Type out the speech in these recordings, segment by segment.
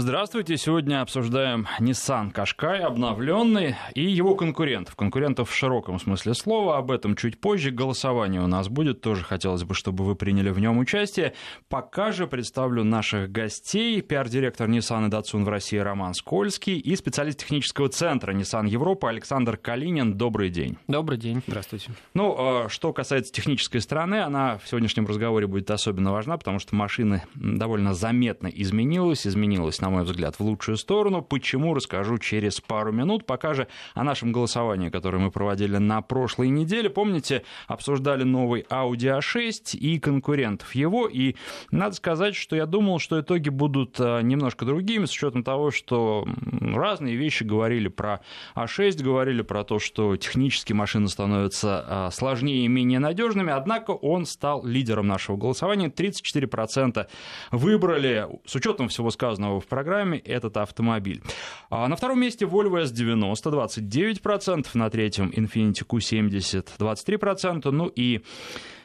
Здравствуйте. Сегодня обсуждаем Nissan Qashqai, обновленный, и его конкурентов. Конкурентов в широком смысле слова. Об этом чуть позже. Голосование у нас будет. Тоже хотелось бы, чтобы вы приняли в нем участие. Пока же представлю наших гостей. Пиар-директор Nissan и Datsun в России Роман Скользкий и специалист технического центра Nissan Европа Александр Калинин. Добрый день. Добрый день. Здравствуйте. Ну, а что касается технической стороны, она в сегодняшнем разговоре будет особенно важна, потому что машина довольно заметно изменилась. Изменилась на мой взгляд, в лучшую сторону. Почему, расскажу через пару минут. Пока же о нашем голосовании, которое мы проводили на прошлой неделе. Помните, обсуждали новый Audi A6 и конкурентов его. И надо сказать, что я думал, что итоги будут а, немножко другими, с учетом того, что разные вещи говорили про А6, говорили про то, что технически машины становятся а, сложнее и менее надежными. Однако он стал лидером нашего голосования. 34% выбрали, с учетом всего сказанного в программе этот автомобиль. А на втором месте Volvo S90, 29%, на третьем Infiniti Q70, 23%, ну и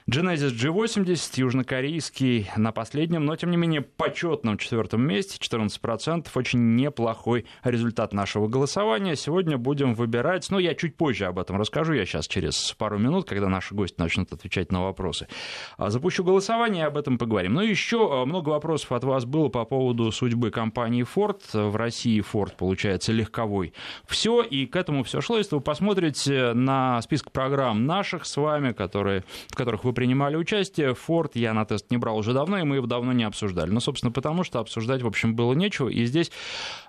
Genesis G80, южнокорейский, на последнем, но тем не менее почетном четвертом месте, 14%, очень неплохой результат нашего голосования. Сегодня будем выбирать, ну я чуть позже об этом расскажу, я сейчас через пару минут, когда наши гости начнут отвечать на вопросы. А, запущу голосование и об этом поговорим. Ну еще а, много вопросов от вас было по поводу судьбы компании Ford. В России Ford, получается, легковой. Все, и к этому все шло. Если вы посмотрите на список программ наших с вами, которые, в которых вы принимали участие. Форд я на тест не брал уже давно, и мы его давно не обсуждали. Ну, собственно, потому что обсуждать, в общем, было нечего. И здесь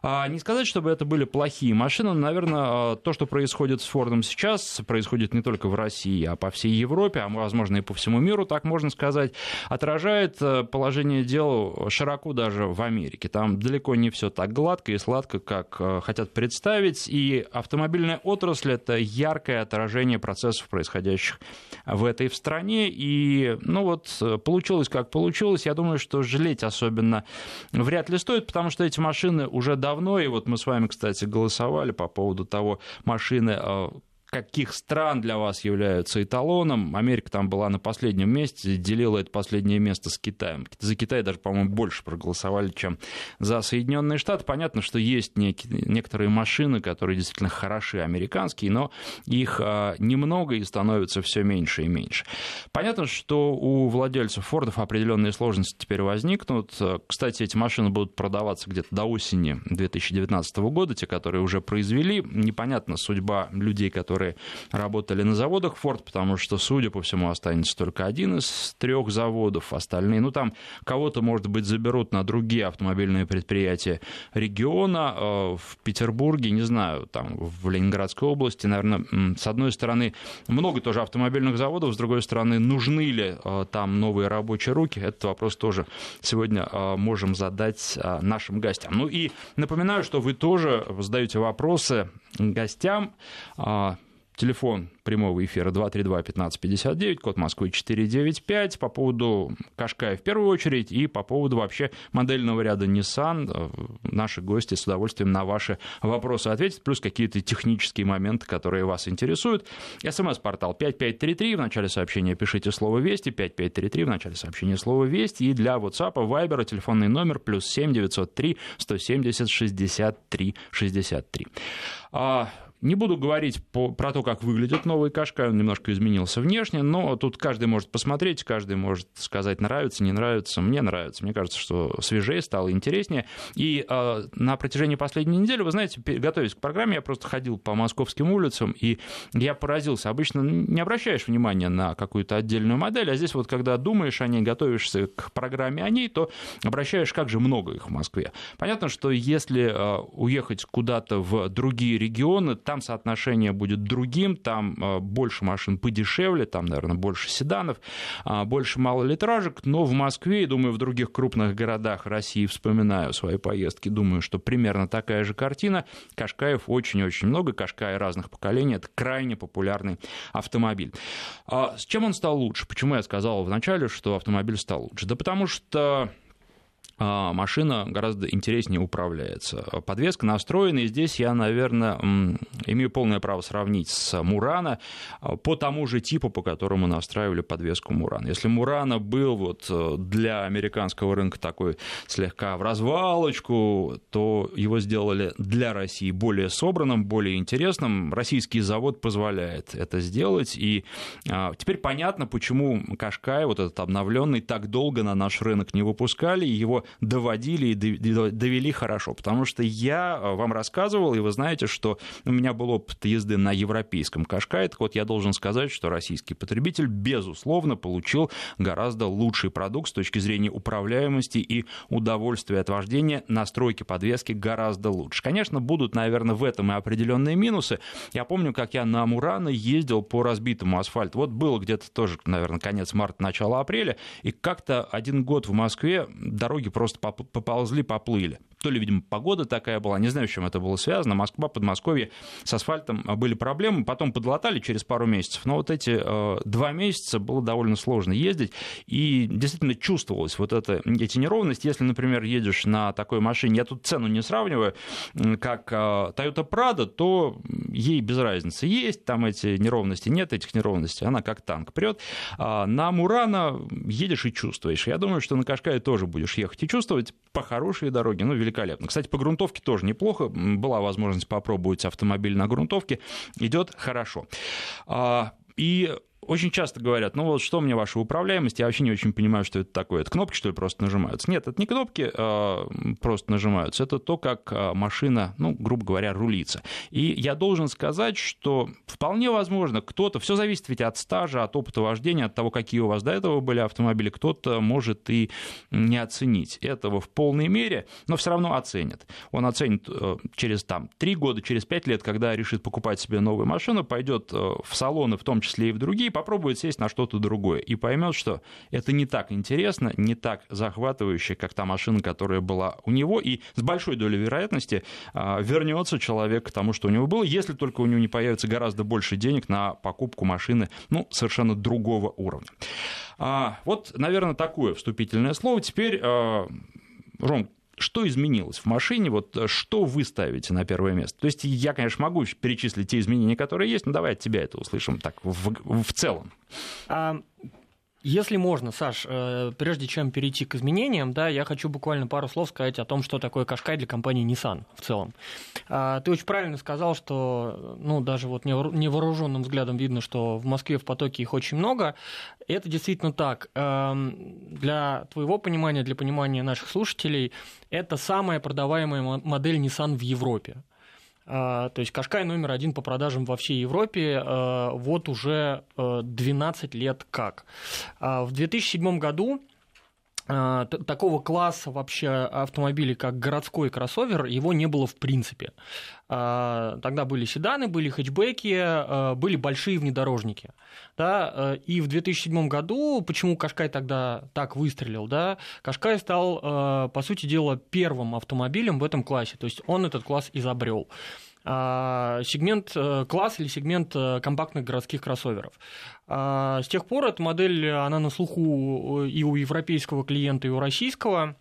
а, не сказать, чтобы это были плохие машины, но, наверное, а, то, что происходит с Фордом сейчас, происходит не только в России, а по всей Европе, а, возможно, и по всему миру, так можно сказать, отражает э, положение дел широко даже в Америке. Там далеко не все так гладко и сладко, как э, хотят представить, и автомобильная отрасль — это яркое отражение процессов, происходящих в этой в стране, и, ну вот, получилось как получилось. Я думаю, что жалеть особенно вряд ли стоит, потому что эти машины уже давно, и вот мы с вами, кстати, голосовали по поводу того, машины э, каких стран для вас являются эталоном. Америка там была на последнем месте, делила это последнее место с Китаем. За Китай даже, по-моему, больше проголосовали, чем за Соединенные Штаты. Понятно, что есть некие, некоторые машины, которые действительно хороши, американские, но их а, немного и становится все меньше и меньше. Понятно, что у владельцев Фордов определенные сложности теперь возникнут. Кстати, эти машины будут продаваться где-то до осени 2019 года, те, которые уже произвели. Непонятна судьба людей, которые которые работали на заводах Ford, потому что, судя по всему, останется только один из трех заводов. Остальные, ну там кого-то, может быть, заберут на другие автомобильные предприятия региона. Э, в Петербурге, не знаю, там в Ленинградской области, наверное, с одной стороны, много тоже автомобильных заводов, с другой стороны, нужны ли э, там новые рабочие руки, этот вопрос тоже сегодня э, можем задать нашим гостям. Ну и напоминаю, что вы тоже задаете вопросы гостям. Телефон прямого эфира 232-1559, код Москвы 495. По поводу Кашкая в первую очередь и по поводу вообще модельного ряда Nissan. Э, наши гости с удовольствием на ваши вопросы ответят, плюс какие-то технические моменты, которые вас интересуют. СМС-портал 5533, в начале сообщения пишите слово «Вести», 5533, в начале сообщения слово «Вести». И для WhatsApp, Viber телефонный номер плюс 7 903 170 63 63. Не буду говорить по, про то, как выглядит новый Кашкай, он немножко изменился внешне, но тут каждый может посмотреть, каждый может сказать, нравится, не нравится. Мне нравится. Мне кажется, что свежее стало интереснее. И э, на протяжении последней недели, вы знаете, готовясь к программе, я просто ходил по московским улицам, и я поразился. Обычно не обращаешь внимания на какую-то отдельную модель, а здесь вот когда думаешь о ней, готовишься к программе о ней, то обращаешь, как же много их в Москве. Понятно, что если э, уехать куда-то в другие регионы, там там соотношение будет другим, там э, больше машин подешевле, там, наверное, больше седанов, а, больше малолитражек, но в Москве и, думаю, в других крупных городах России, вспоминаю свои поездки, думаю, что примерно такая же картина. Кашкаев очень-очень много, Кашкаи разных поколений, это крайне популярный автомобиль. А с чем он стал лучше? Почему я сказал вначале, что автомобиль стал лучше? Да потому что а, машина гораздо интереснее управляется. Подвеска настроена, и здесь я, наверное, имею полное право сравнить с Мурана а, по тому же типу, по которому настраивали подвеску Мурана. Если Мурана был вот э, для американского рынка такой слегка в развалочку, то его сделали для России более собранным, более интересным. Российский завод позволяет это сделать, и а, теперь понятно, почему Кашкай, вот этот обновленный, так долго на наш рынок не выпускали, его доводили и довели хорошо. Потому что я э, вам рассказывал, и вы знаете, что у меня был опыт езды на европейском Кашкае. Так вот, я должен сказать, что российский потребитель, безусловно, получил гораздо лучший продукт с точки зрения управляемости и удовольствия от вождения. Настройки подвески гораздо лучше. Конечно, будут, наверное, в этом и определенные минусы. Я помню, как я на Мурана ездил по разбитому асфальту. Вот было где-то тоже, наверное, конец марта, начало апреля, и как-то один год в Москве дороги просто поползли, поплыли. То ли, видимо, погода такая была, не знаю, с чем это было связано. Москва, Подмосковье с асфальтом были проблемы, потом подлатали через пару месяцев. Но вот эти э, два месяца было довольно сложно ездить, и действительно чувствовалось вот это, эти неровности. Если, например, едешь на такой машине, я тут цену не сравниваю, как э, Toyota Prado, то ей без разницы. Есть там эти неровности, нет этих неровностей, она как танк прет. А на Мурана едешь и чувствуешь. Я думаю, что на Кашкае тоже будешь ехать и чувствовать по хорошей дороге, ну, великолепно. Кстати, по грунтовке тоже неплохо. Была возможность попробовать автомобиль на грунтовке. Идет хорошо. А, и очень часто говорят, ну вот что мне ваша управляемость, я вообще не очень понимаю, что это такое. Это кнопки, что ли, просто нажимаются? Нет, это не кнопки а, просто нажимаются, это то, как а, машина, ну, грубо говоря, рулится. И я должен сказать, что вполне возможно, кто-то, все зависит ведь от стажа, от опыта вождения, от того, какие у вас до этого были автомобили, кто-то может и не оценить этого в полной мере, но все равно оценит. Он оценит э, через там 3 года, через 5 лет, когда решит покупать себе новую машину, пойдет э, в салоны, в том числе и в другие, попробует сесть на что-то другое и поймет, что это не так интересно, не так захватывающе, как та машина, которая была у него, и с большой долей вероятности а, вернется человек к тому, что у него было, если только у него не появится гораздо больше денег на покупку машины, ну, совершенно другого уровня. А, вот, наверное, такое вступительное слово. Теперь, а, Ром, что изменилось в машине, вот э, что вы ставите на первое место? То есть я, конечно, могу перечислить те изменения, которые есть, но давай от тебя это услышим так в, в целом. А, если можно, Саш, э, прежде чем перейти к изменениям, да, я хочу буквально пару слов сказать о том, что такое Кашкай для компании Nissan в целом. А, ты очень правильно сказал, что, ну, даже вот невооруженным взглядом видно, что в Москве в потоке их очень много. Это действительно так. Эм, для твоего понимания, для понимания наших слушателей, это самая продаваемая модель Nissan в Европе. А, то есть Кашкай номер один по продажам во всей Европе а, вот уже 12 э, лет как. А, в 2007 году такого класса вообще автомобилей, как городской кроссовер, его не было в принципе. Тогда были седаны, были хэтчбеки, были большие внедорожники. Да, и в 2007 году, почему Кашкай тогда так выстрелил, да, Кашкай стал, по сути дела, первым автомобилем в этом классе, то есть он этот класс изобрел а, сегмент э, класс или сегмент компактных городских кроссоверов. А, с тех пор эта модель, она на слуху и у европейского клиента, и у российского.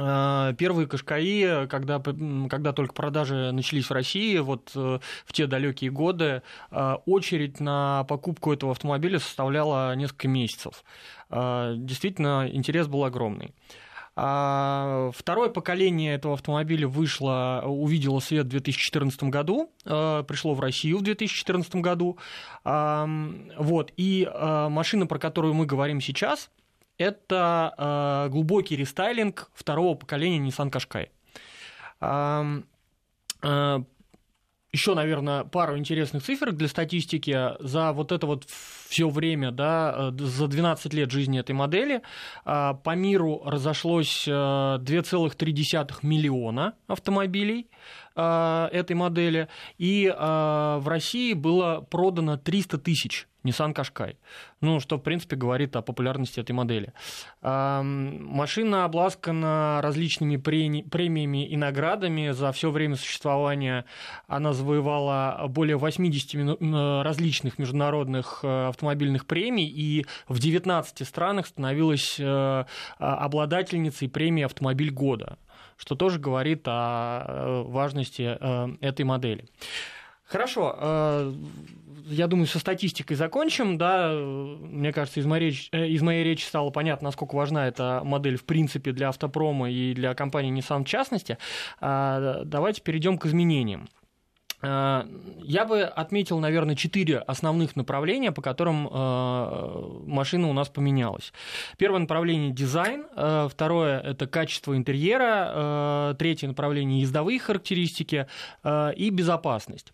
А, первые Кашкаи, когда, когда только продажи начались в России, вот э, в те далекие годы, а, очередь на покупку этого автомобиля составляла несколько месяцев. А, действительно, интерес был огромный. Второе поколение этого автомобиля вышло, увидело свет в 2014 году, пришло в Россию в 2014 году. Вот, и машина, про которую мы говорим сейчас, это э, глубокий рестайлинг второго поколения Nissan Qashqai. Еще, наверное, пару интересных цифр для статистики. За вот это вот все время, да, э, за 12 лет жизни этой модели э, по миру разошлось 2,3 э, миллиона автомобилей этой модели, и в России было продано 300 тысяч Nissan Qashqai. Ну, что, в принципе, говорит о популярности этой модели. Машина обласкана различными премиями и наградами. За все время существования она завоевала более 80 различных международных э, автомобильных премий и в 19 странах становилась э, обладательницей премии «Автомобиль года», что тоже говорит о э, важности этой модели. Хорошо, я думаю, со статистикой закончим. Да, мне кажется, из моей, речи, из моей речи стало понятно, насколько важна эта модель в принципе для автопрома и для компании Nissan в частности. Давайте перейдем к изменениям. Э, я бы отметил, наверное, четыре основных направления, по которым э, машина у нас поменялась. Первое направление – дизайн, э, второе – это качество интерьера, третье направление – ездовые характеристики и безопасность.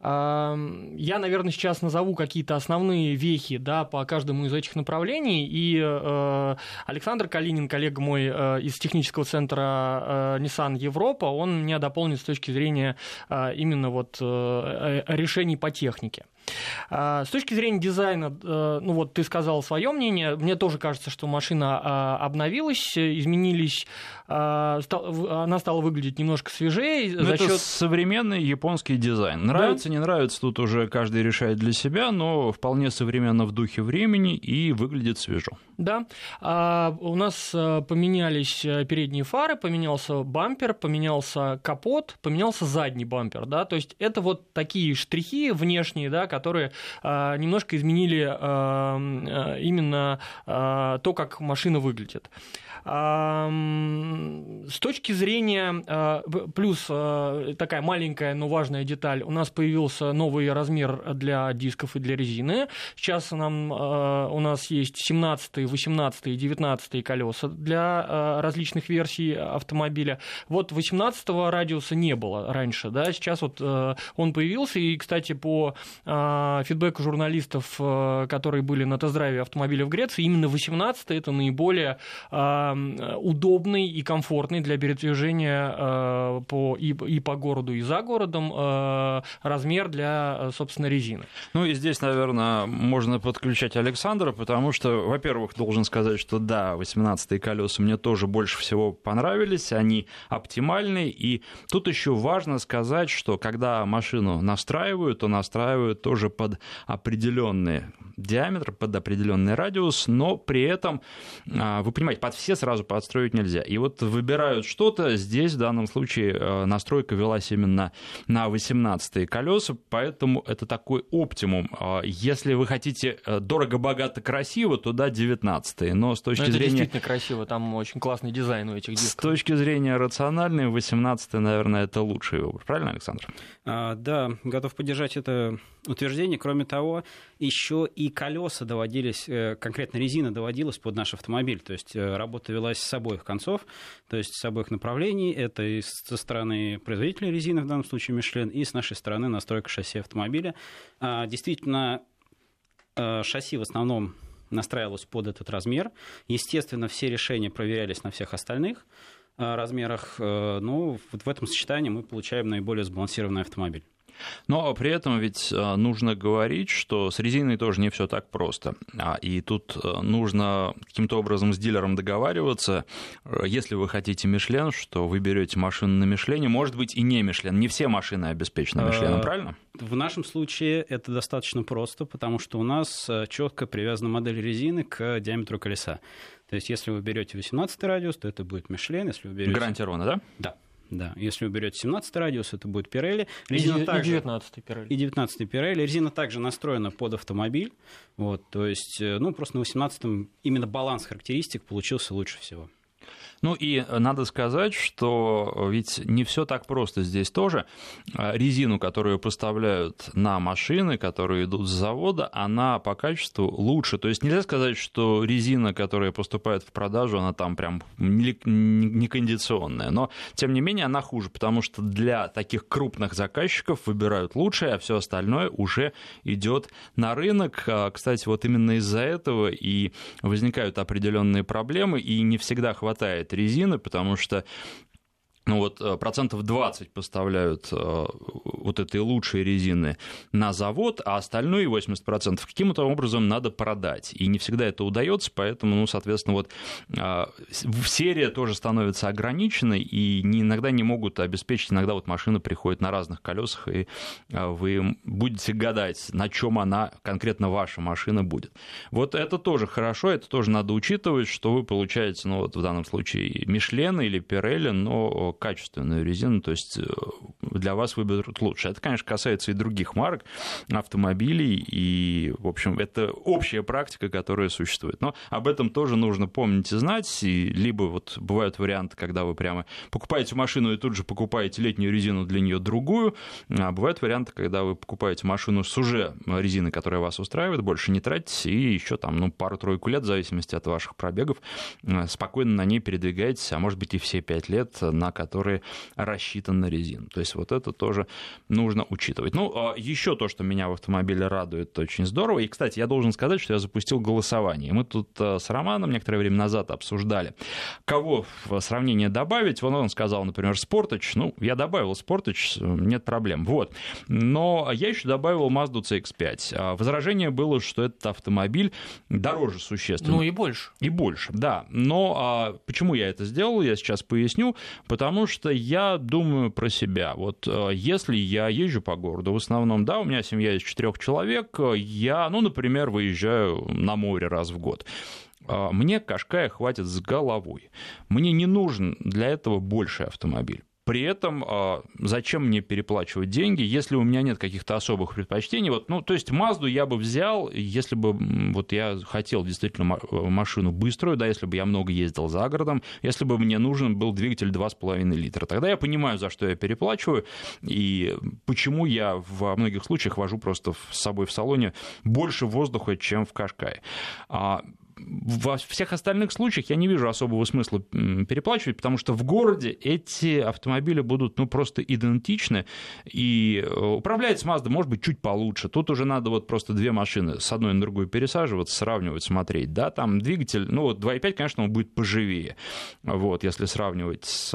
Я, наверное, сейчас назову какие-то основные вехи да, по каждому из этих направлений, и Александр Калинин, коллега мой из технического центра Nissan Европа, он меня дополнит с точки зрения именно вот вот э, решений по технике. А, с точки зрения дизайна, э, ну вот ты сказал свое мнение, мне тоже кажется, что машина а, обновилась, изменились, а, она стала выглядеть немножко свежее. Но за это счет... современный японский дизайн. Нравится, да? не нравится, тут уже каждый решает для себя, но вполне современно в духе времени и выглядит свежо. Да, у нас поменялись передние фары, поменялся бампер, поменялся капот, поменялся задний бампер, да, то есть это вот такие штрихи внешние, да, которые а, немножко изменили а, а, именно то, как машина выглядит. С точки зрения, плюс такая маленькая, но важная деталь, у нас появился новый размер для дисков и для резины. Сейчас нам, у нас есть 17, 18 и 19 колеса для различных версий автомобиля. Вот 18 радиуса не было раньше, да, сейчас вот он появился, и, кстати, по фидбэку журналистов, которые были на тест-драйве автомобиля в Греции, именно 18 это наиболее удобный и комфортный для передвижения э, по, и, и по городу, и за городом э, размер для, собственно, резины. Ну и здесь, наверное, можно подключать Александра, потому что, во-первых, должен сказать, что да, 18-е колеса мне тоже больше всего понравились, они оптимальны, и тут еще важно сказать, что когда машину настраивают, то настраивают тоже под определенный диаметр, под определенный радиус, но при этом, а, вы понимаете, под все сразу под подстроить нельзя. И вот выбирают что-то, здесь в данном случае э, настройка велась именно на 18 колеса, поэтому это такой оптимум. А если вы хотите э, дорого, богато, красиво, то да, 19 но с точки но это зрения... действительно красиво, там очень классный дизайн у этих дисков. С точки зрения рациональной, 18 наверное, это лучший выбор. Правильно, Александр? А, да, готов поддержать это утверждение. Кроме того, еще и колеса доводились, э, конкретно резина доводилась под наш автомобиль. То есть работа велась с обоих концов, то есть с обоих направлений. Это и со стороны производителя резины, в данном случае Мишлен, и с нашей стороны настройка шасси автомобиля. А, действительно, э, шасси в основном настраивалось под этот размер. Естественно, все решения проверялись на всех остальных э, размерах. Э, ну, вот в этом сочетании мы получаем наиболее сбалансированный автомобиль. Но при этом ведь э, нужно говорить, что с резиной тоже не все так просто. А, и тут э, нужно каким-то образом с дилером договариваться. Э, если вы хотите Мишлен, что вы берете машину на Мишлене, может быть и не Мишлен. Не все машины обеспечены Мишленом, правильно? В нашем случае это достаточно просто, потому что у нас четко привязана модель резины к диаметру колеса. То есть, если вы берете 18 радиус, то это будет Мишлен. Если вы берете... Гарантия ровно, да? Да. Да, если вы берете 17 радиус, это будет Pirelli. Резина и, также, и 19 Pirelli. И 19 Pirelli. Резина также настроена под автомобиль. Вот, то есть, э, ну, просто на 18 именно баланс характеристик получился лучше всего. Ну и надо сказать, что ведь не все так просто здесь тоже. А, резину, которую поставляют на машины, которые идут с завода, она по качеству лучше. То есть нельзя сказать, что резина, которая поступает в продажу, она там прям не кондиционная. Но, тем не менее, она хуже, потому что для таких крупных заказчиков выбирают лучшее, а все остальное уже идет на рынок. А, кстати, вот именно из-за этого и возникают определенные проблемы, и не всегда хватает резины, потому что ну вот э, процентов 20 поставляют э, вот этой лучшей резины на завод, а остальные 80% каким-то образом надо продать. И не всегда это удается, поэтому, ну, соответственно, вот э, серия тоже становится ограниченной, и иногда не могут обеспечить, иногда вот машина приходит на разных колесах, и вы будете гадать, на чем она, конкретно ваша машина будет. Вот это тоже хорошо, это тоже надо учитывать, что вы получаете, ну, вот в данном случае Мишлен или Пирелли, но качественную резину, то есть э, для вас выберут лучше. Это, конечно, касается и других марок автомобилей, и, в общем, это общая практика, которая существует. Но об этом тоже нужно помнить и знать, и либо вот бывают варианты, когда вы прямо покупаете машину и тут же покупаете летнюю резину для нее другую, а бывают варианты, когда вы покупаете машину с уже резиной, которая вас устраивает, больше не тратите, и еще там, ну, пару-тройку лет, в зависимости от ваших пробегов, э, спокойно на ней передвигаетесь, а может быть и все пять лет, на который рассчитан на резину. То есть вот это тоже нужно учитывать. Ну, а еще то, что меня в автомобиле радует очень здорово. И, кстати, я должен сказать, что я запустил голосование. Мы тут э, с Романом некоторое время назад обсуждали, кого в сравнение добавить. Вон он сказал, например, Sportage. Ну, я добавил Sportage, нет проблем. Вот. Но я еще добавил Mazda CX-5. А возражение было, что этот автомобиль дороже существенно. Ну и больше. И больше, да. Но а, почему я это сделал, я сейчас поясню. Потому потому что я думаю про себя. Вот э, если я езжу по городу, в основном, да, у меня семья из четырех человек, я, ну, например, выезжаю на море раз в год э, мне Кашкая хватит с головой. Мне не нужен для этого больший автомобиль. При этом а, зачем мне переплачивать деньги, если у меня нет каких-то особых предпочтений? Вот, ну, то есть Мазду я бы взял, если бы вот я хотел действительно машину быструю, да, если бы я много ездил за городом, если бы мне нужен был двигатель 2,5 литра. Тогда я понимаю, за что я переплачиваю и почему я во многих случаях вожу просто с собой в салоне больше воздуха, чем в Кашкае. Во всех остальных случаях я не вижу особого смысла переплачивать, потому что в городе эти автомобили будут ну, просто идентичны, и э, управляется Mazda может быть чуть получше. Тут уже надо вот просто две машины с одной на другую пересаживаться, сравнивать, смотреть. Да, там двигатель, ну вот 2.5, конечно, он будет поживее, вот, если сравнивать с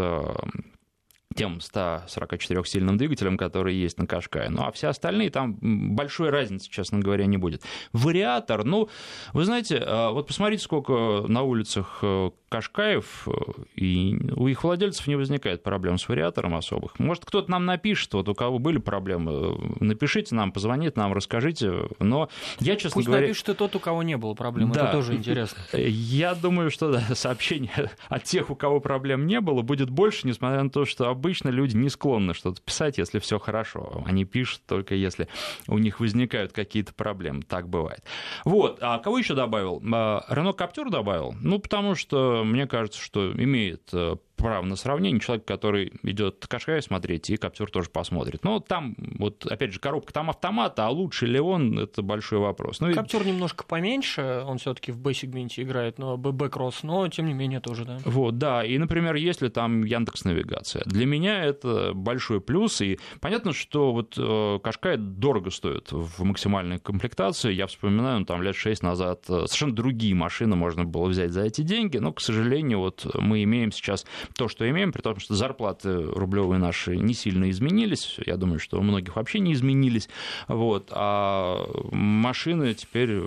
тем 144-сильным двигателем, который есть на Кашкае. Ну, а все остальные, там большой разницы, честно говоря, не будет. Вариатор, ну, вы знаете, а, вот посмотрите, сколько на улицах э, Кашкаев, э, и у их владельцев не возникает проблем с вариатором особых. Может, кто-то нам напишет, вот у кого были проблемы, напишите нам, позвоните нам, расскажите. Но я, честно Пусть говоря... напишет и тот, у кого не было проблем, да. это тоже интересно. Я думаю, что да, сообщений от тех, у кого проблем не было, будет больше, несмотря на то, что обычно люди не склонны что-то писать, если все хорошо. Они пишут только если у них возникают какие-то проблемы. Так бывает. Вот. А кого еще добавил? А, Рено Каптюр добавил. Ну, потому что мне кажется, что имеет право на сравнение. Человек, который идет Кашкай смотреть, и Каптюр тоже посмотрит. Но там, вот, опять же, коробка там автомата, а лучше ли он, это большой вопрос. Ну, Каптюр и... немножко поменьше, он все таки в Б-сегменте играет, но Б-кросс, но тем не менее тоже, да. Вот, да, и, например, если там Яндекс Навигация. Для меня это большой плюс, и понятно, что вот э, Кашкай дорого стоит в максимальной комплектации. Я вспоминаю, ну, там лет 6 назад э, совершенно другие машины можно было взять за эти деньги, но, к сожалению, вот мы имеем сейчас то, что имеем, при том, что зарплаты рублевые наши не сильно изменились, я думаю, что у многих вообще не изменились, вот, а машины теперь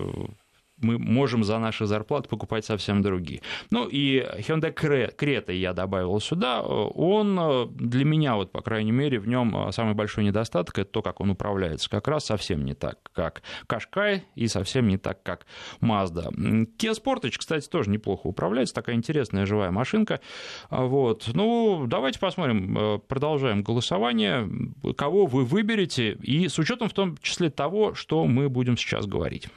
мы можем за наши зарплаты покупать совсем другие. Ну и Hyundai Creta я добавил сюда. Он для меня, вот, по крайней мере, в нем самый большой недостаток это то, как он управляется. Как раз совсем не так, как Qashqai и совсем не так, как Mazda. Kia Sportage, кстати, тоже неплохо управляется. Такая интересная живая машинка. Вот. Ну, давайте посмотрим. Продолжаем голосование. Кого вы выберете и с учетом в том числе того, что мы будем сейчас говорить.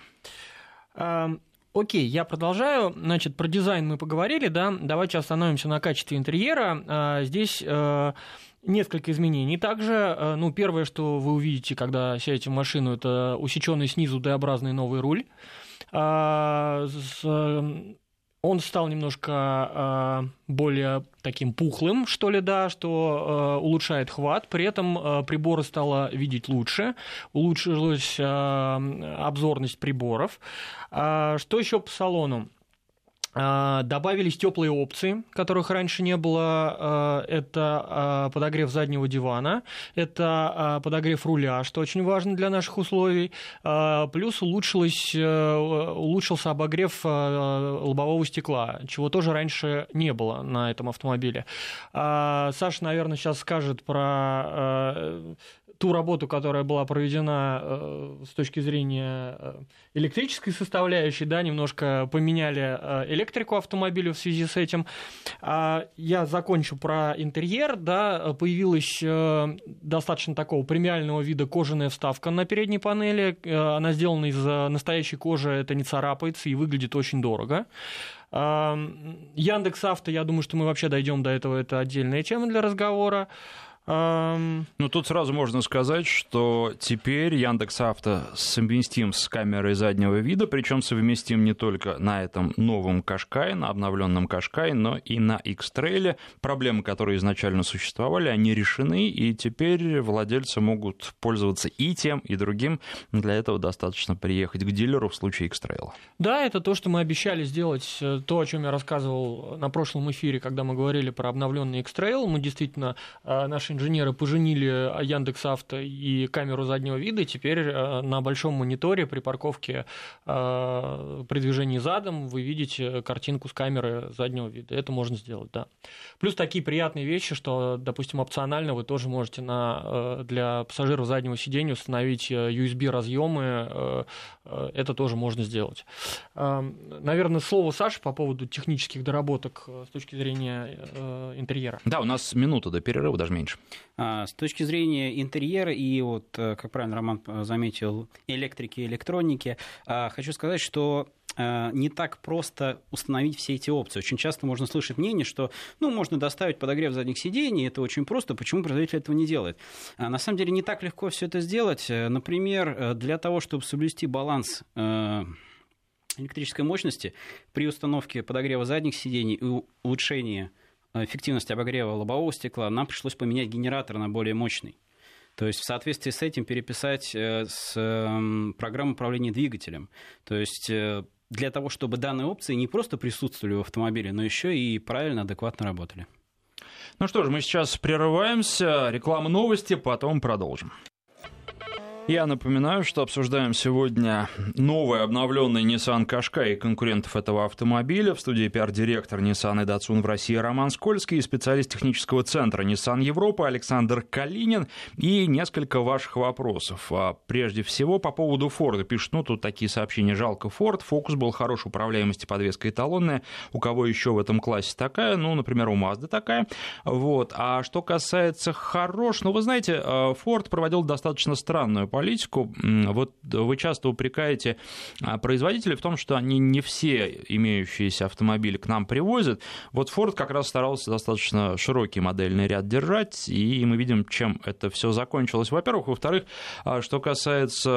Окей, я продолжаю. Значит, про дизайн мы поговорили, да. Давайте остановимся на качестве интерьера. А, здесь э, несколько изменений. Также, э, ну, первое, что вы увидите, когда сядете в машину, это усеченный снизу Д-образный новый руль а, он стал немножко э, более таким пухлым, что ли, да, что э, улучшает хват. При этом э, приборы стало видеть лучше, улучшилась э, обзорность приборов. Э, что еще по салону? А, добавились теплые опции, которых раньше не было. А, это а, подогрев заднего дивана, это подогрев руля, что очень важно для наших условий. Плюс улучшилось, э, улучшился обогрев лобового стекла, чего тоже раньше не было на этом автомобиле. Саша, наверное, сейчас скажет про ту работу, которая была проведена э, с точки зрения э, электрической составляющей, да, немножко поменяли э, электрику автомобиля в связи с этим. А я закончу про интерьер, да, появилась достаточно такого премиального вида кожаная вставка на передней панели, она сделана из настоящей кожи, это не царапается и выглядит очень дорого. Яндекс Авто, я думаю, что мы вообще дойдем до этого, это отдельная тема для разговора. Ну, тут сразу можно сказать, что теперь Яндекс Авто совместим с камерой заднего вида, причем совместим не только на этом новом Кашкае, на обновленном Кашкае, но и на X-Trail. Проблемы, которые изначально существовали, они решены, и теперь владельцы могут пользоваться и тем, и другим. Для этого достаточно приехать к дилеру в случае X-Trail. Да, это то, что мы обещали сделать, э, то, о чем я рассказывал на прошлом эфире, когда мы говорили про обновленный X-Trail. Мы действительно э, наши инженеры поженили Яндекс Авто и камеру заднего вида, и теперь э, на большом мониторе при парковке э, при движении задом вы видите картинку с камеры заднего вида. Это можно сделать, да. Плюс такие приятные вещи, что, допустим, опционально вы тоже можете на, э, для пассажиров заднего сидения установить USB-разъемы. Это тоже можно сделать. Наверное, слово Саши по поводу технических доработок с точки зрения интерьера. Да, у нас минута до перерыва, даже меньше. А, с точки зрения интерьера и вот, э, как правильно Роман э, заметил, электрики и электроники, а, хочу сказать, что э, не так просто установить все эти опции. Очень часто можно слышать мнение, что ну, можно доставить подогрев задних сидений, это очень просто, почему производитель этого не делает? А на самом деле не так легко все это сделать. Например, для того, чтобы соблюсти баланс электрической мощности при установке подогрева задних сидений и улучшении эффективность обогрева лобового стекла, нам пришлось поменять генератор на более мощный. То есть в соответствии с этим переписать э, с эм, программу управления двигателем. То есть э, для того, чтобы данные опции не просто присутствовали в автомобиле, но еще и правильно, адекватно работали. Ну что ж, мы сейчас прерываемся. Реклама новости, потом продолжим. Я напоминаю, что обсуждаем сегодня новый обновленный Nissan Qashqai и конкурентов этого автомобиля. В студии пиар-директор Nissan и Datsun в России Роман Скользкий и специалист технического центра Nissan Европа Александр Калинин. И несколько ваших вопросов. А прежде всего, по поводу Форда. Пишут, ну, тут такие сообщения. Жалко Форд. Фокус был хорошей управляемости, подвеска эталонная. У кого еще в этом классе такая? Ну, например, у Mazda такая. Вот. А что касается хорош, ну, вы знаете, Форд проводил достаточно странную политику. Вот вы часто упрекаете а, производителей в том, что они не все имеющиеся автомобили к нам привозят. Вот Ford как раз старался достаточно широкий модельный ряд держать, и мы видим, чем это все закончилось. Во-первых. Во-вторых, а, что касается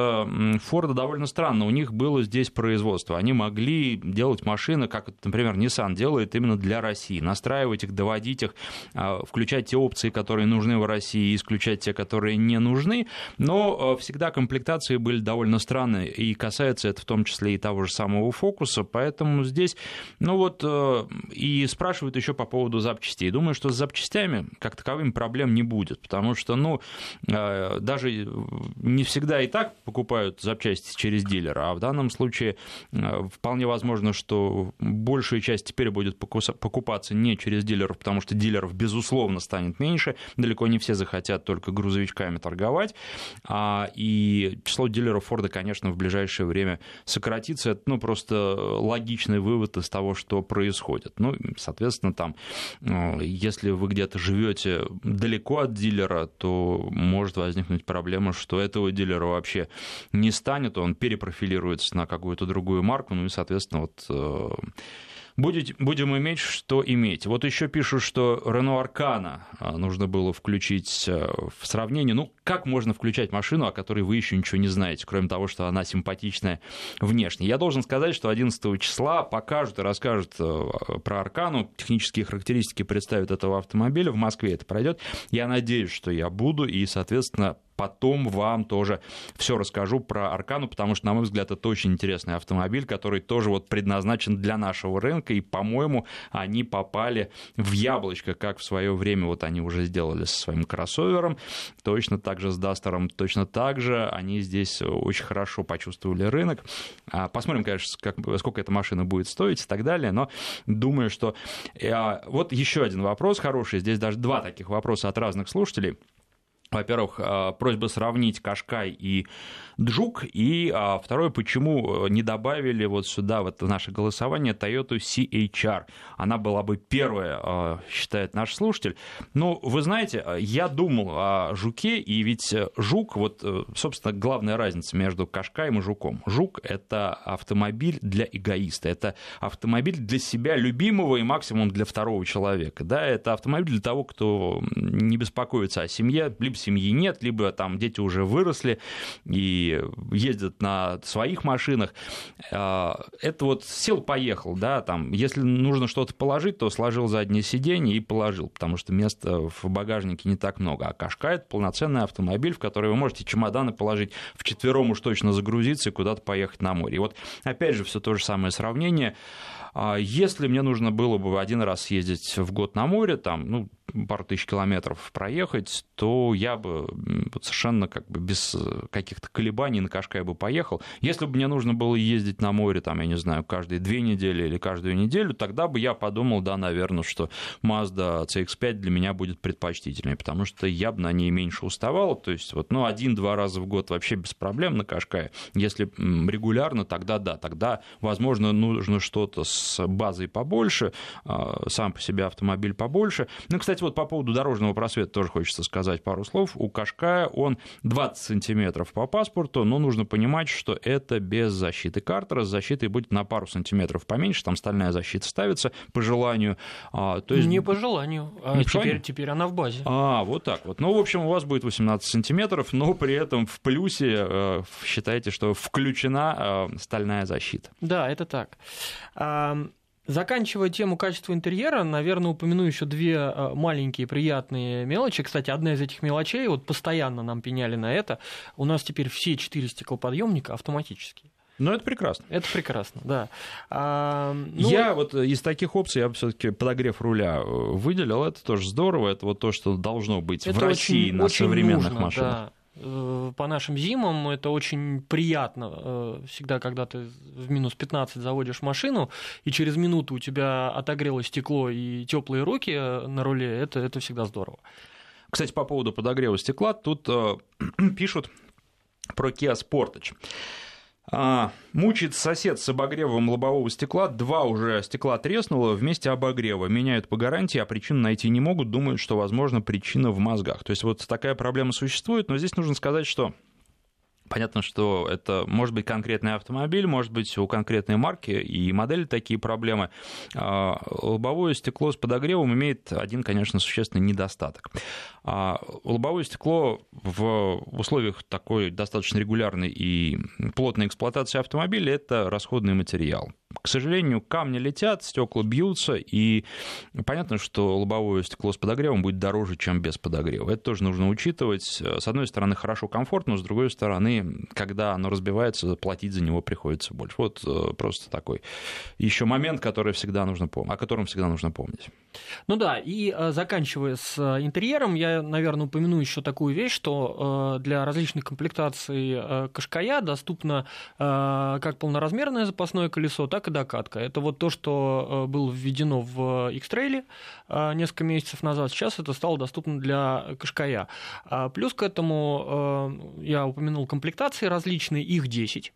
Ford, довольно странно. У них было здесь производство. Они могли делать машины, как, например, Nissan делает именно для России. Настраивать их, доводить их, а, включать те опции, которые нужны в России, и исключать те, которые не нужны. Но всегда комплектации были довольно странные, и касается это в том числе и того же самого фокуса, поэтому здесь, ну вот, э, и спрашивают еще по поводу запчастей. Думаю, что с запчастями как таковым проблем не будет, потому что, ну, э, даже не всегда и так покупают запчасти через дилера, а в данном случае э, вполне возможно, что большая часть теперь будет покупаться не через дилеров, потому что дилеров, безусловно, станет меньше, далеко не все захотят только грузовичками торговать, а и число дилеров Форда, конечно, в ближайшее время сократится. Это, ну, просто логичный вывод из того, что происходит. Ну, соответственно, там, э, если вы где-то живете далеко от дилера, то может возникнуть проблема, что этого дилера вообще не станет, он перепрофилируется на какую-то другую марку, ну и, соответственно, вот э, Будет, будем иметь, что иметь. Вот еще пишут, что Renault Аркана нужно было включить э, в сравнение. Ну, как можно включать машину, о которой вы еще ничего не знаете, кроме того, что она симпатичная внешне? Я должен сказать, что 11 числа покажут и расскажут э, про Аркану, технические характеристики представят этого автомобиля. В Москве это пройдет. Я надеюсь, что я буду, и, соответственно, потом вам тоже все расскажу про Аркану, потому что, на мой взгляд, это очень интересный автомобиль, который тоже вот предназначен для нашего рынка, и, по-моему, они попали в яблочко, как в свое время вот они уже сделали со своим кроссовером, точно так же с Дастером, точно так же они здесь очень хорошо почувствовали рынок. А, посмотрим, конечно, как, сколько эта машина будет стоить и так далее, но думаю, что... А, вот еще один вопрос хороший, здесь даже два таких вопроса от разных слушателей. Во-первых, а, просьба сравнить Кашкай и Джук, и а, второе, почему э, не добавили вот сюда, вот наше голосование, Toyota CHR. Она была бы первая, а, считает наш слушатель. Но вы знаете, я думал о Жуке, и ведь Жук, вот, э, собственно, главная разница между Кашкаем и Жуком. Жук — это автомобиль для эгоиста, это автомобиль для себя любимого и максимум для второго человека. Да? Это автомобиль для того, кто не беспокоится о семье, либо семьи нет, либо там дети уже выросли и ездят на своих машинах. А, это вот сел-поехал, да, там, если нужно что-то положить, то сложил заднее сиденье и положил, потому что места в багажнике не так много. А Кашка — это полноценный автомобиль, в который вы можете чемоданы положить, в четвером уж точно загрузиться и куда-то поехать на море. И вот опять же все то же самое сравнение. А если мне нужно было бы один раз съездить в год на море, там, ну, пару тысяч километров проехать, то я бы совершенно как бы без каких-то колебаний на Кашкай бы поехал. Если бы мне нужно было ездить на море, там, я не знаю, каждые две недели или каждую неделю, тогда бы я подумал, да, наверное, что Mazda CX-5 для меня будет предпочтительнее, потому что я бы на ней меньше уставал, то есть вот, ну, один-два раза в год вообще без проблем на Кашкае. Если регулярно, тогда да, тогда, возможно, нужно что-то с базой побольше, а, сам по себе автомобиль побольше. Ну, кстати, вот по поводу дорожного просвета тоже хочется сказать пару слов. У Кашкая он 20 сантиметров по паспорту, но нужно понимать, что это без защиты картера. С защитой будет на пару сантиметров поменьше, там стальная защита ставится по желанию. А, то есть... Не по желанию, а не теперь, желанию? теперь она в базе. А, вот так вот. Ну, в общем, у вас будет 18 сантиметров, но при этом в плюсе э, считайте, что включена э, стальная защита. Да, это так. Заканчивая тему качества интерьера, наверное, упомяну еще две э, маленькие приятные мелочи. Кстати, одна из этих мелочей, вот постоянно нам пеняли на это, у нас теперь все четыре стеклоподъемника автоматические. Ну, это прекрасно. Это прекрасно, да. А, ну... Я вот из таких опций, я бы все-таки подогрев руля э, выделил. Это тоже здорово. Это вот то, что должно быть это в России очень, на очень современных нужно, машинах. Да. Э, по нашим зимам это очень приятно. Э, всегда, когда ты в минус 15 заводишь машину, и через минуту у тебя отогрелось стекло и теплые руки э, на руле, это, это всегда здорово. Кстати, по поводу подогрева стекла, тут пишут про Kia Sportage. А, мучает сосед с обогревом лобового стекла. Два уже стекла треснуло вместе обогрева. Меняют по гарантии, а причину найти не могут. Думают, что, возможно, причина в мозгах. То есть вот такая проблема существует. Но здесь нужно сказать, что Понятно, что это может быть конкретный автомобиль, может быть у конкретной марки и модели такие проблемы. А, лобовое стекло с подогревом имеет один, конечно, существенный недостаток. А, лобовое стекло в условиях такой достаточно регулярной и плотной эксплуатации автомобиля – это расходный материал. К сожалению, камни летят, стекла бьются, и понятно, что лобовое стекло с подогревом будет дороже, чем без подогрева. Это тоже нужно учитывать. С одной стороны, хорошо, комфортно, с другой стороны, когда оно разбивается, платить за него приходится больше. Вот э, просто такой еще момент, который всегда нужно помнить, о котором всегда нужно помнить. Ну да, и э, заканчивая с э, интерьером, я, наверное, упомяну еще такую вещь, что для различных комплектаций Кашкая доступно как полноразмерное запасное колесо, так и докатка. Это вот то, что э, было введено в X-Trail э, несколько месяцев назад. Сейчас это стало доступно для Кашкая. А плюс к этому э, я упомянул комплектации различные, их 10.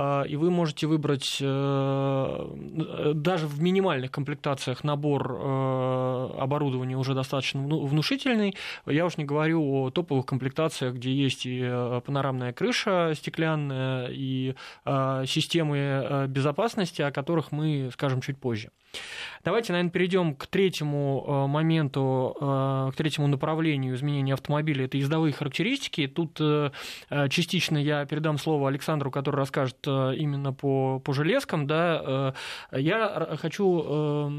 А, и вы можете выбрать э, даже в минимальных комплектациях набор э, оборудования уже достаточно внушительный. Я уж не говорю о топовых комплектациях, где есть и э, панорамная крыша стеклянная, и системы безопасности, о которых мы скажем чуть позже. Давайте, наверное, перейдем к третьему э, моменту, э, к третьему направлению изменения автомобиля. Это ездовые характеристики. Тут э, частично я передам слово Александру, который расскажет именно по, по железкам. Да. Я хочу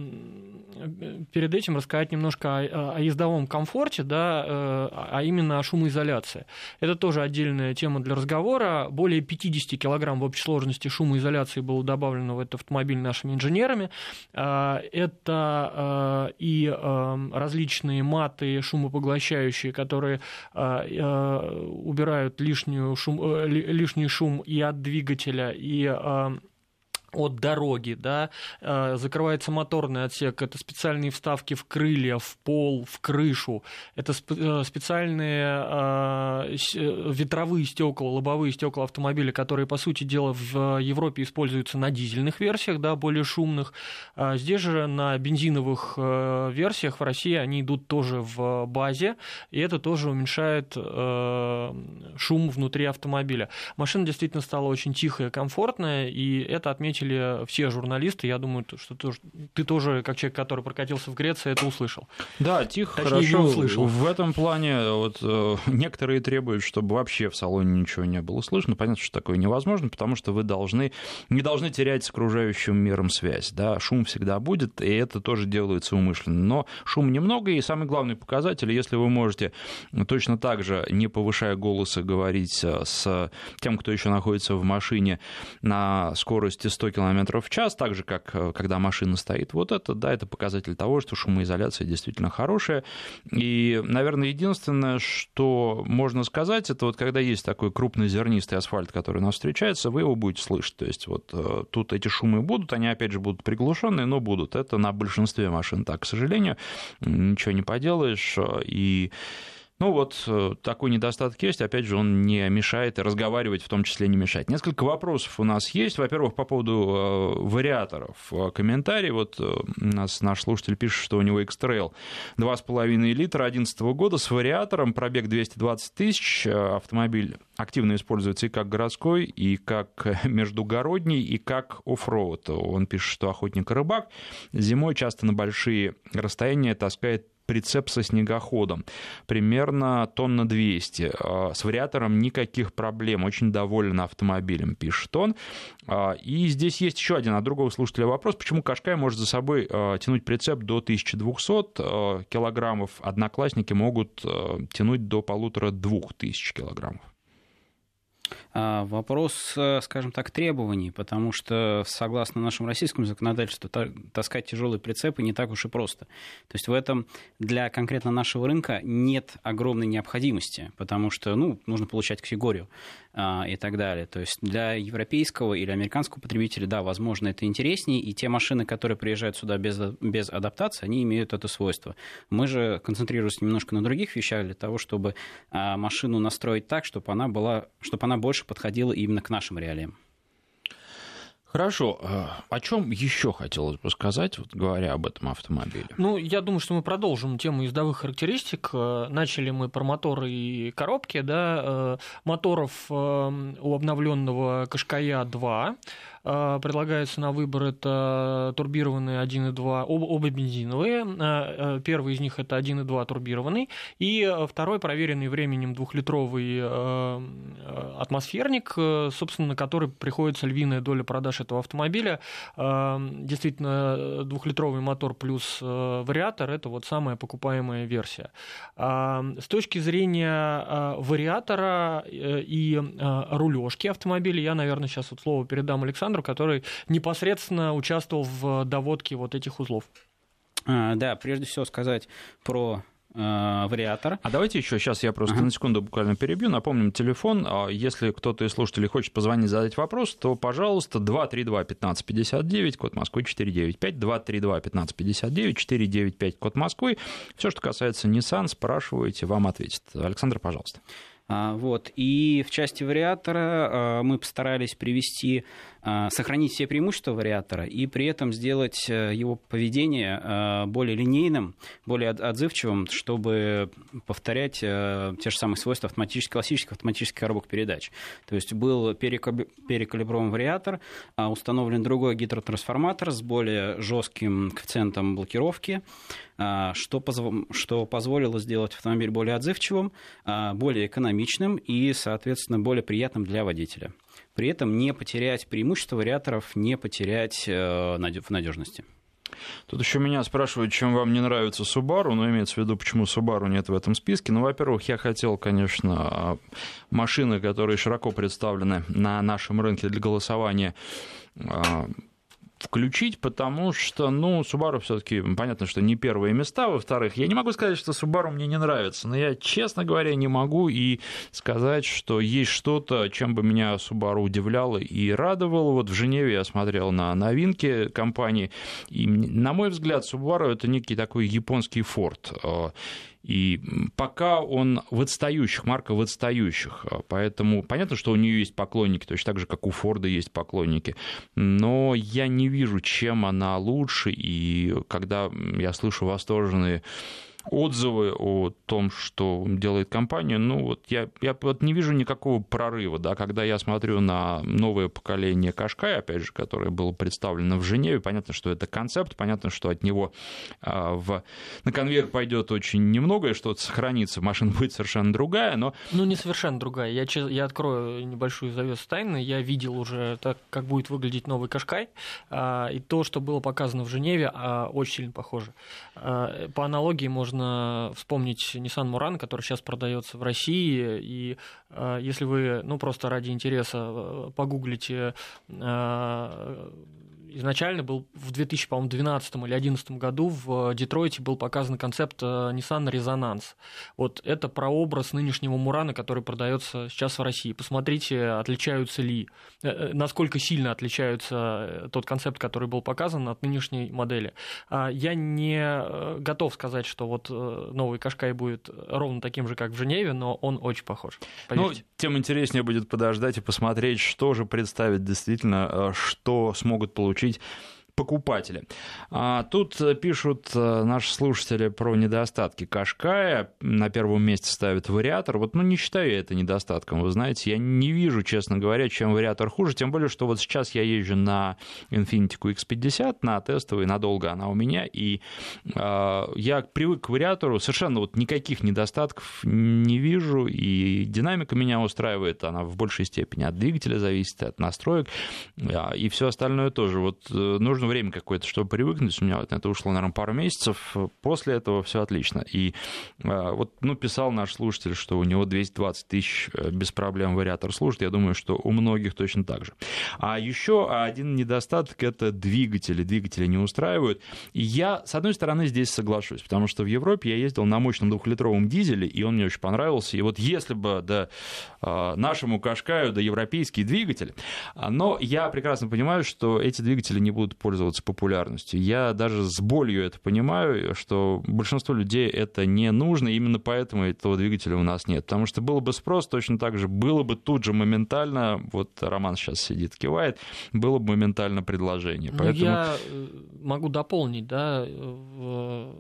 перед этим рассказать немножко о, о ездовом комфорте, да, а именно о шумоизоляции. Это тоже отдельная тема для разговора. Более 50 килограмм в общей сложности шумоизоляции было добавлено в этот автомобиль нашими инженерами это э, и э, различные маты шумопоглощающие, которые э, убирают лишнюю шум, лишний шум и от двигателя, и от дороги, да, э, закрывается моторный отсек, это специальные вставки в крылья, в пол, в крышу, это э, специальные э, ветровые стекла, лобовые стекла автомобиля, которые, по сути дела, в Европе используются на дизельных версиях, да, более шумных. А здесь же на бензиновых версиях в России они идут тоже в базе, и это тоже уменьшает шум внутри автомобиля. Машина действительно стала очень тихая, комфортная, и это отметили отметили все журналисты. Я думаю, что ты тоже, как человек, который прокатился в Греции, это услышал. Да, тихо, Точнее, хорошо. услышал. В этом плане вот, э, некоторые требуют, чтобы вообще в салоне ничего не было слышно. Понятно, что такое невозможно, потому что вы должны, не должны терять с окружающим миром связь. Да? Шум всегда будет, и это тоже делается умышленно. Но шум немного, и самый главный показатель, если вы можете точно так же, не повышая голоса, говорить э, с тем, кто еще находится в машине на скорости 100 км в час, так же, как э, когда машина стоит. Вот это, да, это показатель того, что шумоизоляция действительно хорошая. И, наверное, единственное, что можно сказать, это вот когда есть такой крупный зернистый асфальт, который у нас встречается, вы его будете слышать. То есть вот э, тут эти шумы будут, они опять же будут приглушенные, но будут. Это на большинстве машин так, к сожалению. Ничего не поделаешь. И ну вот э, такой недостаток есть, опять же, он не мешает, разговаривать в том числе не мешает. Несколько вопросов у нас есть. Во-первых, по поводу э, вариаторов. Э, комментарий, вот у нас наш слушатель пишет, что у него X-Trail 2,5 литра 2011 года с вариатором, пробег 220 тысяч, автомобиль активно используется и как городской, и как междугородний, и как оффроуд. Он пишет, что охотник и рыбак зимой часто на большие расстояния таскает прицеп со снегоходом, примерно тонна 200. А, с вариатором никаких проблем, очень доволен автомобилем, пишет он. А, и здесь есть еще один от другого слушателя вопрос, почему Кашкай может за собой а, тянуть прицеп до 1200 килограммов, одноклассники могут тянуть до полутора двух тысяч килограммов. А, вопрос, э, скажем так, требований, потому что, согласно нашему российскому законодательству, таскать тяжелые прицепы не так уж и просто. То есть в этом для конкретно нашего рынка нет огромной необходимости, потому что ну, нужно получать категорию а, и так далее. То есть для европейского или американского потребителя, да, возможно, это интереснее, и те машины, которые приезжают сюда без, без адаптации, они имеют это свойство. Мы же концентрируемся немножко на других вещах для того, чтобы а, машину настроить так, чтобы она, была, чтобы она больше подходила именно к нашим реалиям. Хорошо. А, о чем еще хотелось бы сказать, вот, говоря об этом автомобиле? Ну, я думаю, что мы продолжим тему ездовых характеристик. Э, начали мы про моторы и коробки. Да? Э, моторов э, у обновленного Кашкая 2. А, предлагается на выбор это турбированные 1.2, оба, оба бензиновые. А, а, первый из них это 1.2 турбированный, и второй проверенный временем двухлитровый атмосферник, собственно, на который приходится львиная доля продаж этого автомобиля. Действительно, двухлитровый мотор плюс вариатор – это вот самая покупаемая версия. С точки зрения вариатора э, и рулежки автомобиля, я, наверное, сейчас вот слово передам Александру, Александру, который непосредственно участвовал в доводке вот этих узлов. А, да, прежде всего сказать про э, вариатор. А давайте еще сейчас я просто ага. на секунду буквально перебью. Напомним телефон. А если кто-то из слушателей хочет позвонить, задать вопрос, то, пожалуйста, 232-1559, код Москвы 495, 232-1559, 495, код Москвы. Все, что касается Nissan, спрашивайте, вам ответит. Александр, пожалуйста. А, вот. И в части вариатора а, мы постарались привести сохранить все преимущества вариатора и при этом сделать его поведение более линейным, более отзывчивым, чтобы повторять те же самые свойства автоматических, классических автоматических коробок передач. То есть был перекалиброван вариатор, установлен другой гидротрансформатор с более жестким коэффициентом блокировки, а, что, что позволило сделать автомобиль более отзывчивым, а, более экономичным и, соответственно, более приятным для водителя. При этом не потерять преимущество вариаторов, не потерять э, в надежности. Тут еще меня спрашивают, чем вам не нравится Subaru, но имеется в виду, почему Subaru нет в этом списке. Ну, во-первых, я хотел, конечно, машины, которые широко представлены на нашем рынке для голосования, а, включить, потому что, ну, Subaru все-таки, понятно, что не первые места. Во-вторых, я не могу сказать, что Subaru мне не нравится, но я, честно говоря, не могу и сказать, что есть что-то, чем бы меня Subaru удивляло и радовало. Вот в Женеве я смотрел на новинки компании, и, на мой взгляд, Subaru это некий такой японский Ford. И пока он в отстающих, марка в отстающих. Поэтому понятно, что у нее есть поклонники, точно так же, как у Форда есть поклонники. Но я не вижу, чем она лучше. И когда я слышу восторженные отзывы о том, что делает компания, ну вот я, я вот не вижу никакого прорыва, да, когда я смотрю на новое поколение Кашкай, опять же, которое было представлено в Женеве, понятно, что это концепт, понятно, что от него а, в, на конвейер пойдет очень немного, и что-то сохранится, машина будет совершенно другая, но... Ну, не совершенно другая. Я, я открою небольшую завесу тайны, я видел уже, так, как будет выглядеть новый Кашкай, а, и то, что было показано в Женеве, а, очень сильно похоже. А, по аналогии можно можно вспомнить Nissan Murano, который сейчас продается в России, и э, если вы, ну, просто ради интереса э, погуглите э, изначально был в 2012 или 2011 году в Детройте был показан концепт э, Nissan Resonance. Вот это прообраз нынешнего Мурана, который продается сейчас в России. Посмотрите, отличаются ли, э, э, насколько сильно отличаются тот концепт, который был показан от нынешней модели. А я не готов сказать, что вот новый Кашкай будет ровно таким же, как в Женеве, но он очень похож. Поверьте. Ну, тем интереснее будет подождать и посмотреть, что же представит действительно, что смогут получить получить покупатели. А тут пишут э, наши слушатели про недостатки Кашкая. На первом месте ставят вариатор. Вот, ну, не считаю я это недостатком, вы знаете. Я не вижу, честно говоря, чем вариатор хуже. Тем более, что вот сейчас я езжу на Infiniti QX50, на тестовый, надолго она у меня, и э, я привык к вариатору, совершенно вот никаких недостатков не вижу, и динамика меня устраивает, она в большей степени от двигателя зависит, от настроек, э, и все остальное тоже. Вот э, нужно время какое-то, чтобы привыкнуть. У меня вот это ушло, наверное, пару месяцев. После этого все отлично. И э, вот, ну, писал наш слушатель, что у него 220 тысяч э, без проблем вариатор служит. Я думаю, что у многих точно так же. А еще один недостаток – это двигатели. Двигатели не устраивают. И я, с одной стороны, здесь соглашусь, потому что в Европе я ездил на мощном двухлитровом дизеле, и он мне очень понравился. И вот если бы да, э, нашему Кашкаю, да европейский двигатель, но я прекрасно понимаю, что эти двигатели не будут пользоваться пользоваться популярностью. Я даже с болью это понимаю, что большинству людей это не нужно, именно поэтому этого двигателя у нас нет. Потому что было бы спрос, точно так же было бы тут же моментально, вот Роман сейчас сидит, кивает, было бы моментально предложение. Ну, Поэтому... Я э, могу дополнить, да, в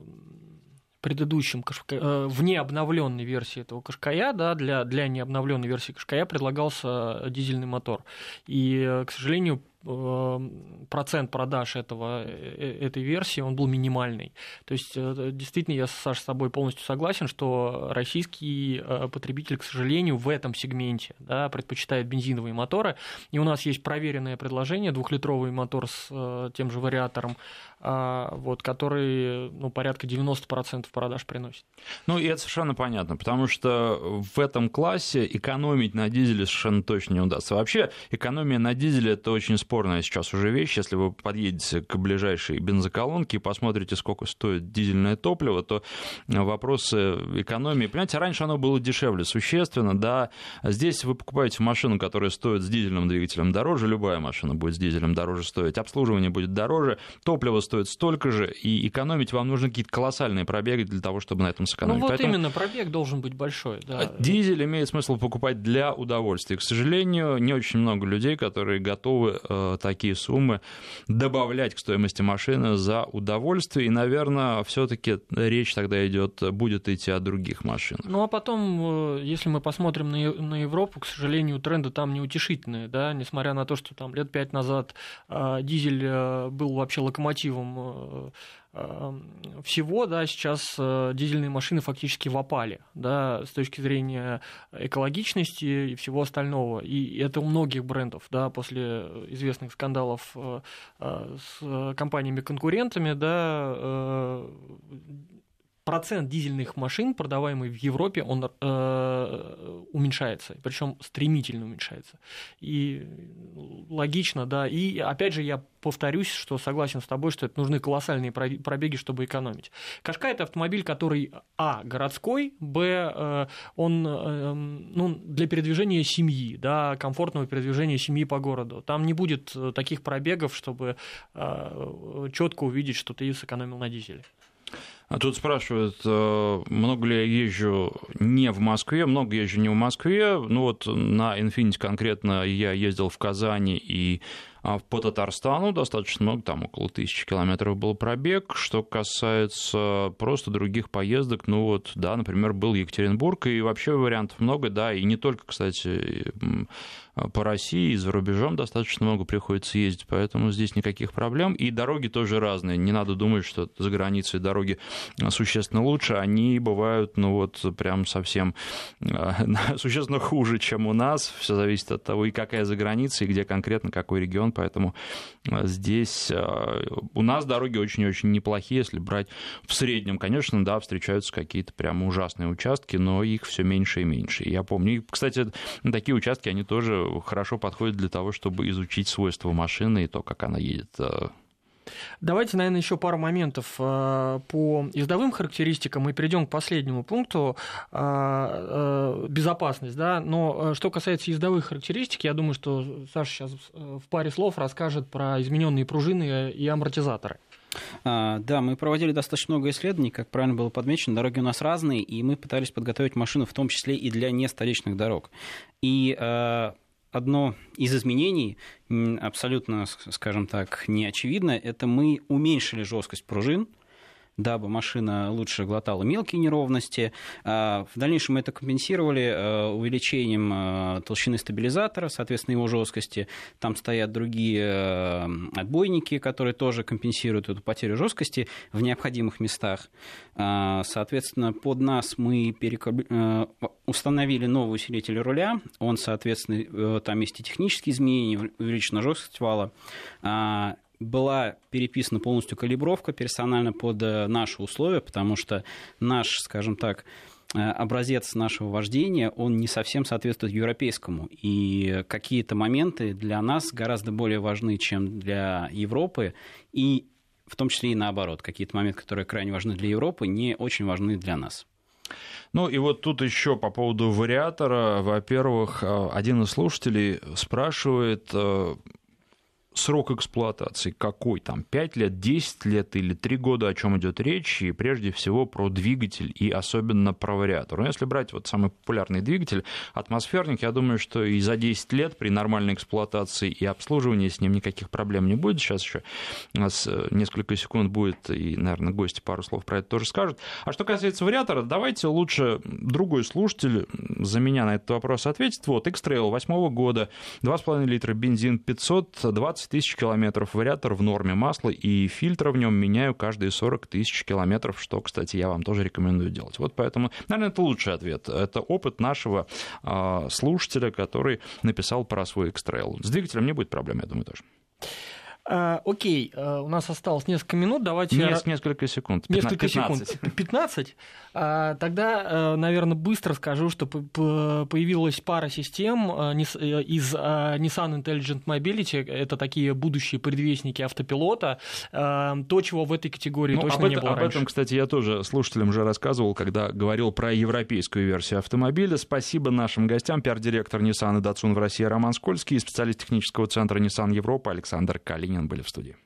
предыдущем кашка... Э, в необновленной версии этого Кашкая, да, для, для необновленной версии Кашкая предлагался дизельный мотор. И, э, к сожалению, процент продаж этого, э, э, этой версии, он был минимальный. То есть, э, действительно, я, Саша, с тобой полностью согласен, что российский потребитель, к сожалению, в этом сегменте да, предпочитает бензиновые моторы. И у нас есть проверенное предложение, двухлитровый мотор с тем же вариатором, вот, который ну, порядка 90% продаж приносит. Ну, и это совершенно понятно, потому что в этом классе экономить на дизеле совершенно точно не удастся. Вообще, экономия на дизеле – это очень спорная сейчас уже вещь. Если вы подъедете к ближайшей бензоколонке и посмотрите, сколько стоит дизельное топливо, то вопросы экономии... Понимаете, раньше оно было дешевле существенно, да. Здесь вы покупаете машину, которая стоит с дизельным двигателем дороже, любая машина будет с дизелем дороже стоить, обслуживание будет дороже, топливо стоит столько же, и экономить вам нужно какие-то колоссальные пробеги для того, чтобы на этом сэкономить. Ну вот Поэтому именно, пробег должен быть большой. Да. Дизель имеет смысл покупать для удовольствия. К сожалению, не очень много людей, которые готовы э, такие суммы добавлять к стоимости машины за удовольствие. И, наверное, все-таки речь тогда идет, будет идти о других машинах. Ну а потом, э, если мы посмотрим на, на Европу, к сожалению, тренды там неутешительные, да, несмотря на то, что там лет пять назад э, дизель э, был вообще локомотивом э, Эм, всего, да, сейчас э, дизельные машины фактически в опале, да, с точки зрения экологичности и всего остального. И это у многих брендов, да, после известных скандалов э, э, с компаниями-конкурентами, да, процент дизельных машин, продаваемых в Европе, он э, уменьшается, причем стремительно уменьшается. И логично, да. И опять же, я повторюсь, что согласен с тобой, что это нужны колоссальные пробеги, чтобы экономить. Кашка это автомобиль, который а городской, б э, он э, ну, для передвижения семьи, да, комфортного передвижения семьи по городу. Там не будет таких пробегов, чтобы э, четко увидеть, что ты сэкономил на дизеле. А тут спрашивают, э, много ли я езжу не в Москве, много езжу не в Москве. Ну вот на Infiniti конкретно я ездил в Казани и а, по Татарстану достаточно много, там около тысячи километров был пробег. Что касается просто других поездок, ну вот, да, например, был Екатеринбург, и вообще вариантов много, да, и не только, кстати, по России и за рубежом достаточно много приходится ездить, поэтому здесь никаких проблем. И дороги тоже разные. Не надо думать, что за границей дороги существенно лучше. Они бывают, ну вот, прям совсем существенно хуже, чем у нас. Все зависит от того, и какая за границей, и где конкретно, какой регион. Поэтому здесь у нас дороги очень-очень неплохие, если брать в среднем. Конечно, да, встречаются какие-то прям ужасные участки, но их все меньше и меньше. Я помню. И, кстати, такие участки, они тоже хорошо подходит для того, чтобы изучить свойства машины и то, как она едет э. Давайте, наверное, еще пару моментов э, по издовым характеристикам и перейдем к последнему пункту э, безопасность. Да? Но что касается ездовых характеристик, я думаю, что Саша сейчас в паре слов расскажет про измененные пружины и амортизаторы. А, да, мы проводили достаточно много исследований, как правильно было подмечено, дороги у нас разные, и мы пытались подготовить машину в том числе и для нестоличных дорог. И одно из изменений, абсолютно, скажем так, неочевидно, это мы уменьшили жесткость пружин, дабы машина лучше глотала мелкие неровности. А, в дальнейшем мы это компенсировали э, увеличением э, толщины стабилизатора, соответственно, его жесткости. Там стоят другие э, отбойники, которые тоже компенсируют эту потерю жесткости в необходимых местах. А, соответственно, под нас мы перекоб... установили новый усилитель руля. Он, соответственно, там есть и технические изменения, увеличена жесткость вала а, была переписана полностью калибровка персонально под э, наши условия, потому что наш, скажем так, э, образец нашего вождения, он не совсем соответствует европейскому. И какие-то моменты для нас гораздо более важны, чем для Европы. И в том числе и наоборот. Какие-то моменты, которые крайне важны для Европы, не очень важны для нас. Ну и вот тут еще по поводу вариатора. Во-первых, э, один из слушателей спрашивает, срок эксплуатации какой там, 5 лет, 10 лет или 3 года, о чем идет речь, и прежде всего про двигатель и особенно про вариатор. Но если брать вот самый популярный двигатель, атмосферник, я думаю, что и за 10 лет при нормальной эксплуатации и обслуживании с ним никаких проблем не будет. Сейчас еще у нас несколько секунд будет, и, наверное, гости пару слов про это тоже скажут. А что касается вариатора, давайте лучше другой слушатель за меня на этот вопрос ответит. Вот, X-Trail 8 года, 2,5 литра бензин, 520 тысяч километров, вариатор в норме масла, и фильтр в нем меняю каждые 40 тысяч километров, что, кстати, я вам тоже рекомендую делать. Вот поэтому, наверное, это лучший ответ. Это опыт нашего э, слушателя, который написал про свой X-Trail. С двигателем не будет проблем, я думаю, тоже. А, окей, а, у нас осталось несколько минут, давайте... Нес, несколько секунд. 15, несколько 15. секунд. 15? А, тогда, наверное, быстро скажу, что появилась пара систем э, из Nissan Intelligent Mobility, это такие будущие предвестники автопилота, то, чего в этой категории ну, точно не это, было Об раньше. этом, кстати, я тоже слушателям уже рассказывал, когда говорил про европейскую версию автомобиля. Спасибо нашим гостям, пиар-директор Nissan и Datsun в России Роман Скользкий и специалист технического центра Nissan Европа Александр Калинин были в студии.